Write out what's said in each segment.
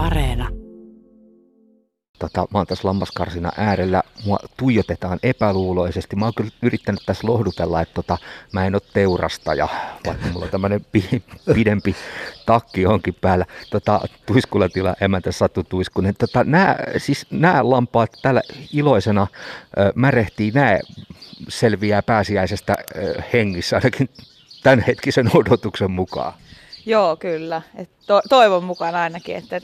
Areena. Tota, mä oon tässä lammaskarsina äärellä, mua tuijotetaan epäluuloisesti. Mä oon kyllä yrittänyt tässä lohdutella, että tota, mä en ole teurastaja, vaikka mulla on tämmöinen pi- pidempi takki johonkin päällä. Tota, tuiskulatila emäntä Satu Tuiskunen. Tota, nää, siis nämä lampaat täällä iloisena ö, märehtii, nämä selviää pääsiäisestä ö, hengissä ainakin tämänhetkisen odotuksen mukaan. Joo, kyllä. Et to- toivon mukaan ainakin, että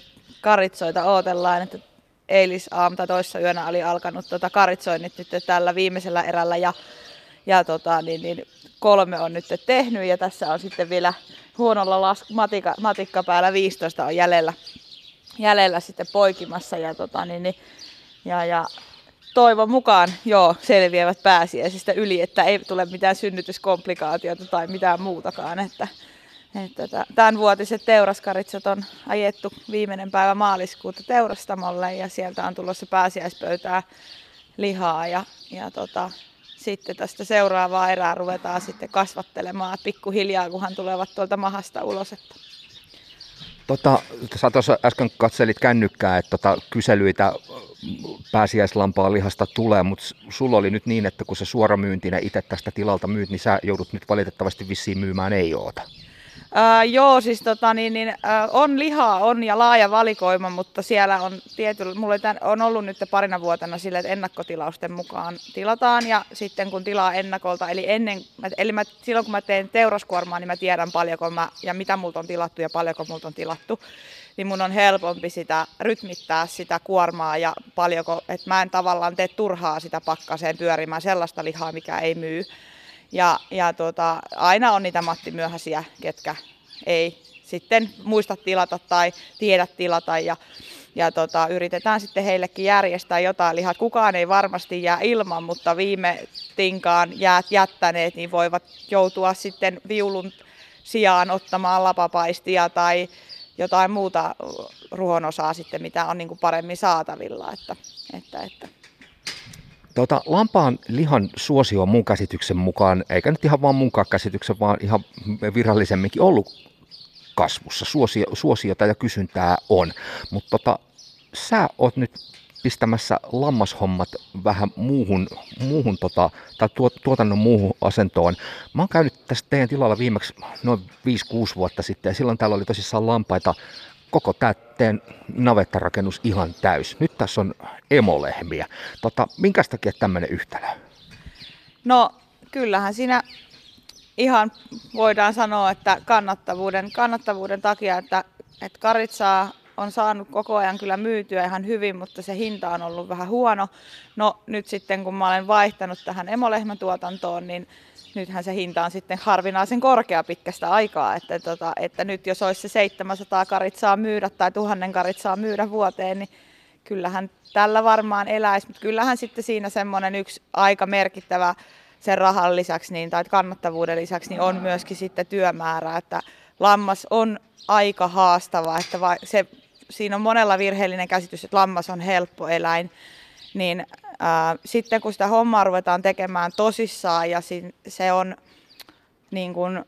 karitsoita odotellaan, että eilisaamu tai toissa yönä oli alkanut tota karitsoinnit nyt tällä viimeisellä erällä ja, ja tota, niin, niin, kolme on nyt tehnyt ja tässä on sitten vielä huonolla las- matika, matikka päällä 15 on jäljellä, jäljellä sitten poikimassa ja, tota, niin, niin, ja, ja toivon mukaan joo, selviävät pääsiäisistä yli, että ei tule mitään synnytyskomplikaatiota tai mitään muutakaan. Että, että tämän vuotiset teuraskaritset on ajettu viimeinen päivä maaliskuuta teurastamolle ja sieltä on tulossa pääsiäispöytää lihaa ja, ja tota, sitten tästä seuraavaa erää ruvetaan sitten kasvattelemaan pikkuhiljaa, kunhan tulevat tuolta mahasta ulos. Että. Tota, sä tuossa äsken katselit kännykkää, että tota, kyselyitä pääsiäislampaa lihasta tulee, mutta sulla oli nyt niin, että kun se suoramyyntinä itse tästä tilalta myyt, niin sä joudut nyt valitettavasti vissiin myymään ei oota. Ää, joo, siis tota, niin, niin, ää, on lihaa, on ja laaja valikoima, mutta siellä on tietyllä, mulla on ollut nyt parina vuotena sille, että ennakkotilausten mukaan tilataan ja sitten kun tilaa ennakolta, eli, ennen, eli mä, silloin kun mä teen teuraskuormaa, niin mä tiedän paljonko mä ja mitä multa on tilattu ja paljonko multa on tilattu, niin mun on helpompi sitä rytmittää sitä kuormaa ja paljonko, että mä en tavallaan tee turhaa sitä pakkaseen pyörimään sellaista lihaa, mikä ei myy. Ja, ja tuota, aina on niitä Matti Myöhäisiä, ketkä ei sitten muista tilata tai tiedä tilata. Ja, ja tota, yritetään sitten heillekin järjestää jotain lihat. Kukaan ei varmasti jää ilman, mutta viime tinkaan jäät jättäneet niin voivat joutua sitten viulun sijaan ottamaan lapapaistia tai jotain muuta ruohonosaa sitten, mitä on niin kuin paremmin saatavilla. Että, että, että Tota, lampaan lihan suosio on mun käsityksen mukaan, eikä nyt ihan vaan mun käsityksen, vaan ihan virallisemminkin ollut kasvussa. Suosio, suosiota ja kysyntää on. Mutta tota, sä oot nyt pistämässä lammashommat vähän muuhun, muuhun tota, tai tuotannon muuhun asentoon. Mä oon käynyt tässä teidän tilalla viimeksi noin 5-6 vuotta sitten ja silloin täällä oli tosissaan lampaita koko tämä teidän navettarakennus ihan täys. Nyt tässä on emolehmiä. Tota, minkä takia tämmöinen yhtälö? No kyllähän siinä ihan voidaan sanoa, että kannattavuuden, kannattavuuden takia, että, että karitsaa on saanut koko ajan kyllä myytyä ihan hyvin, mutta se hinta on ollut vähän huono. No nyt sitten kun mä olen vaihtanut tähän emolehmätuotantoon, niin nythän se hinta on sitten harvinaisen korkea pitkästä aikaa, että, tota, että nyt jos olisi se 700 karit saa myydä tai 1000 karit saa myydä vuoteen, niin kyllähän tällä varmaan eläisi, mutta kyllähän sitten siinä semmoinen yksi aika merkittävä sen rahan lisäksi niin, tai kannattavuuden lisäksi niin on myöskin sitten työmäärä, että lammas on aika haastava, että se, siinä on monella virheellinen käsitys, että lammas on helppo eläin, niin ää, sitten kun sitä hommaa ruvetaan tekemään tosissaan ja si, se on niin kun,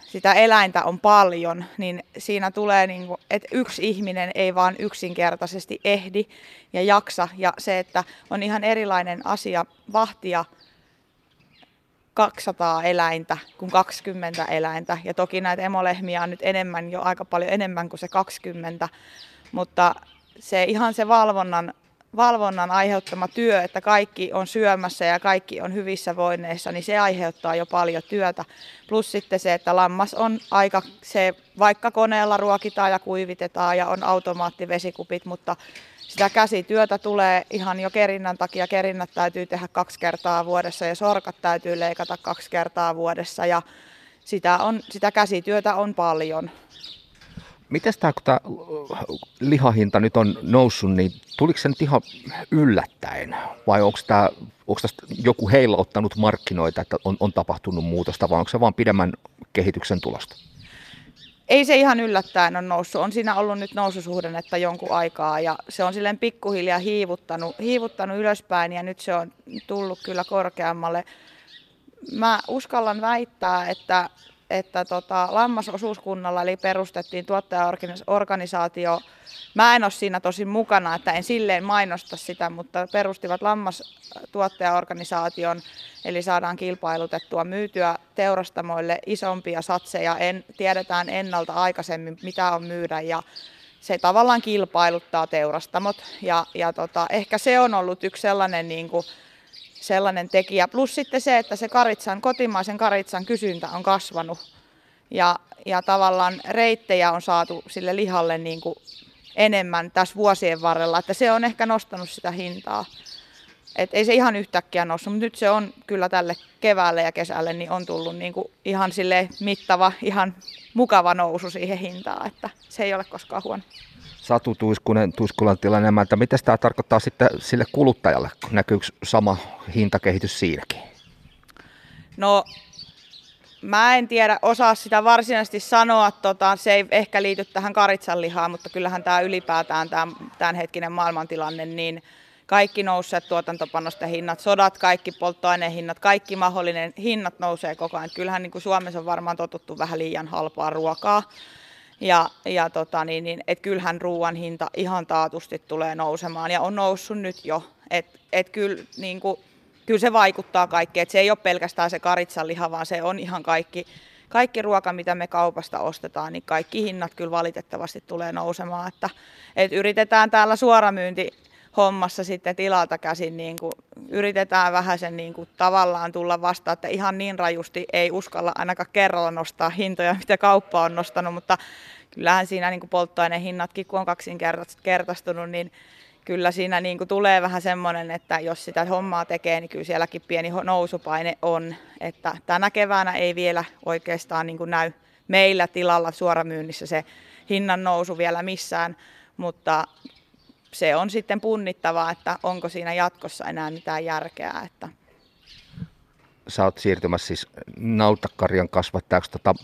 sitä eläintä on paljon, niin siinä tulee, niin että yksi ihminen ei vaan yksinkertaisesti ehdi ja jaksa. Ja se, että on ihan erilainen asia vahtia 200 eläintä kuin 20 eläintä. Ja toki näitä emolehmiä on nyt enemmän, jo aika paljon enemmän kuin se 20, mutta se ihan se valvonnan valvonnan aiheuttama työ, että kaikki on syömässä ja kaikki on hyvissä voinneissa, niin se aiheuttaa jo paljon työtä. Plus sitten se, että lammas on aika, se vaikka koneella ruokitaan ja kuivitetaan ja on automaattivesikupit, mutta sitä käsityötä tulee ihan jo kerinnän takia. Kerinnät täytyy tehdä kaksi kertaa vuodessa ja sorkat täytyy leikata kaksi kertaa vuodessa ja sitä, on, sitä käsityötä on paljon. Miten tämä, kun tämä lihahinta nyt on noussut, niin tuliko se nyt ihan yllättäen? Vai onko, tämä, onko tästä joku heillä ottanut markkinoita, että on, on tapahtunut muutosta, vai onko se vain pidemmän kehityksen tulosta? Ei se ihan yllättäen on noussut. On siinä ollut nyt noususuhdennetta jonkun aikaa ja se on silleen pikkuhiljaa hiivuttanut, hiivuttanut ylöspäin ja nyt se on tullut kyllä korkeammalle. Mä uskallan väittää, että että tota, lammasosuuskunnalla eli perustettiin tuottajaorganisaatio. Mä en ole siinä tosi mukana, että en silleen mainosta sitä, mutta perustivat lammastuottajaorganisaation, eli saadaan kilpailutettua myytyä teurastamoille isompia satseja. En, tiedetään ennalta aikaisemmin, mitä on myydä ja se tavallaan kilpailuttaa teurastamot. Ja, ja tota, ehkä se on ollut yksi sellainen niin kuin, sellainen tekijä. Plus sitten se, että se karitsan, kotimaisen karitsan kysyntä on kasvanut ja, ja tavallaan reittejä on saatu sille lihalle niin kuin enemmän tässä vuosien varrella, että se on ehkä nostanut sitä hintaa. Et ei se ihan yhtäkkiä noussut, mutta nyt se on kyllä tälle keväälle ja kesälle niin on tullut niin kuin ihan sille mittava, ihan mukava nousu siihen hintaan, että se ei ole koskaan huono. Satu Tuiskunen, Tuiskulan tilanne, että mitä tämä tarkoittaa sitten sille kuluttajalle? Näkyykö sama hintakehitys siinäkin? No mä en tiedä, osaa sitä varsinaisesti sanoa, tota, se ei ehkä liity tähän karitsanlihaan, mutta kyllähän tämä ylipäätään tämä tämänhetkinen maailmantilanne, niin kaikki nousseet tuotantopanosten hinnat, sodat, kaikki polttoainehinnat, kaikki mahdollinen hinnat nousee koko ajan. Kyllähän niin kuin Suomessa on varmaan totuttu vähän liian halpaa ruokaa. Ja, ja tota, niin, niin, et kyllähän ruoan hinta ihan taatusti tulee nousemaan ja on noussut nyt jo. Et, et kyllä, niin kuin, kyllä se vaikuttaa kaikkeen. Et se ei ole pelkästään se karitsanliha, vaan se on ihan kaikki, kaikki ruoka, mitä me kaupasta ostetaan, niin kaikki hinnat kyllä valitettavasti tulee nousemaan. Että, et yritetään täällä suoramyynti hommassa sitten tilalta käsin niin kuin yritetään vähän sen niin kuin tavallaan tulla vastaan, että ihan niin rajusti ei uskalla ainakaan kerralla nostaa hintoja, mitä kauppa on nostanut, mutta kyllähän siinä niin kuin polttoaineen hinnatkin, kun on kaksinkertaistunut, niin kyllä siinä niin kuin tulee vähän semmoinen, että jos sitä hommaa tekee, niin kyllä sielläkin pieni nousupaine on. Että tänä keväänä ei vielä oikeastaan niin kuin näy meillä tilalla suoramyynnissä se hinnan nousu vielä missään, mutta se on sitten punnittava, että onko siinä jatkossa enää mitään järkeä. Että sä oot siirtymässä siis nautakarjan kasvattajaksi. Tota,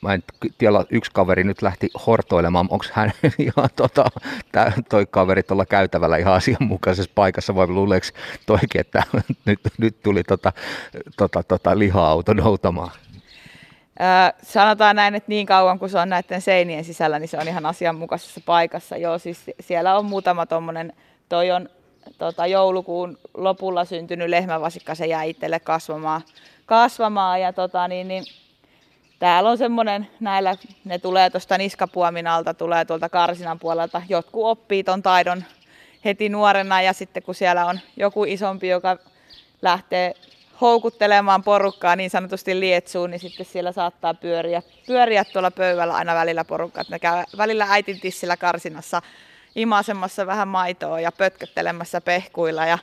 mä en tiedä, yksi kaveri nyt lähti hortoilemaan. Onko hän ihan tota, tää, toi kaveri tuolla käytävällä ihan asianmukaisessa paikassa vai luuleeko toikin, että nyt, nyt tuli tota, tota, tota, liha-auto noutamaan? Sanotaan näin, että niin kauan kuin se on näiden seinien sisällä, niin se on ihan asianmukaisessa paikassa. Joo, siis siellä on muutama tuommoinen, toi on tota, joulukuun lopulla syntynyt lehmävasikka, se jäi itselle kasvamaan, kasvamaan ja tota, niin, niin, täällä on semmoinen, näillä, ne tulee tuosta niskapuomin alta, tulee tuolta karsinan puolelta, jotkut oppii ton taidon heti nuorena ja sitten kun siellä on joku isompi, joka lähtee houkuttelemaan porukkaa niin sanotusti lietsuun, niin sitten siellä saattaa pyöriä, pyöriä tuolla pöydällä aina välillä porukkaa. Ne käy välillä äitin tissillä karsinassa imasemassa vähän maitoa ja pötköttelemässä pehkuilla ja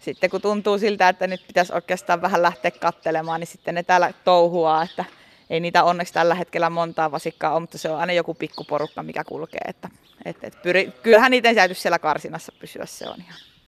sitten kun tuntuu siltä, että nyt pitäisi oikeastaan vähän lähteä kattelemaan, niin sitten ne täällä touhuaa, että ei niitä onneksi tällä hetkellä montaa vasikkaa ole, mutta se on aina joku pikkuporukka, mikä kulkee. Että, et, et pyri, kyllähän niiden täytyy siellä karsinassa pysyä, se on ihan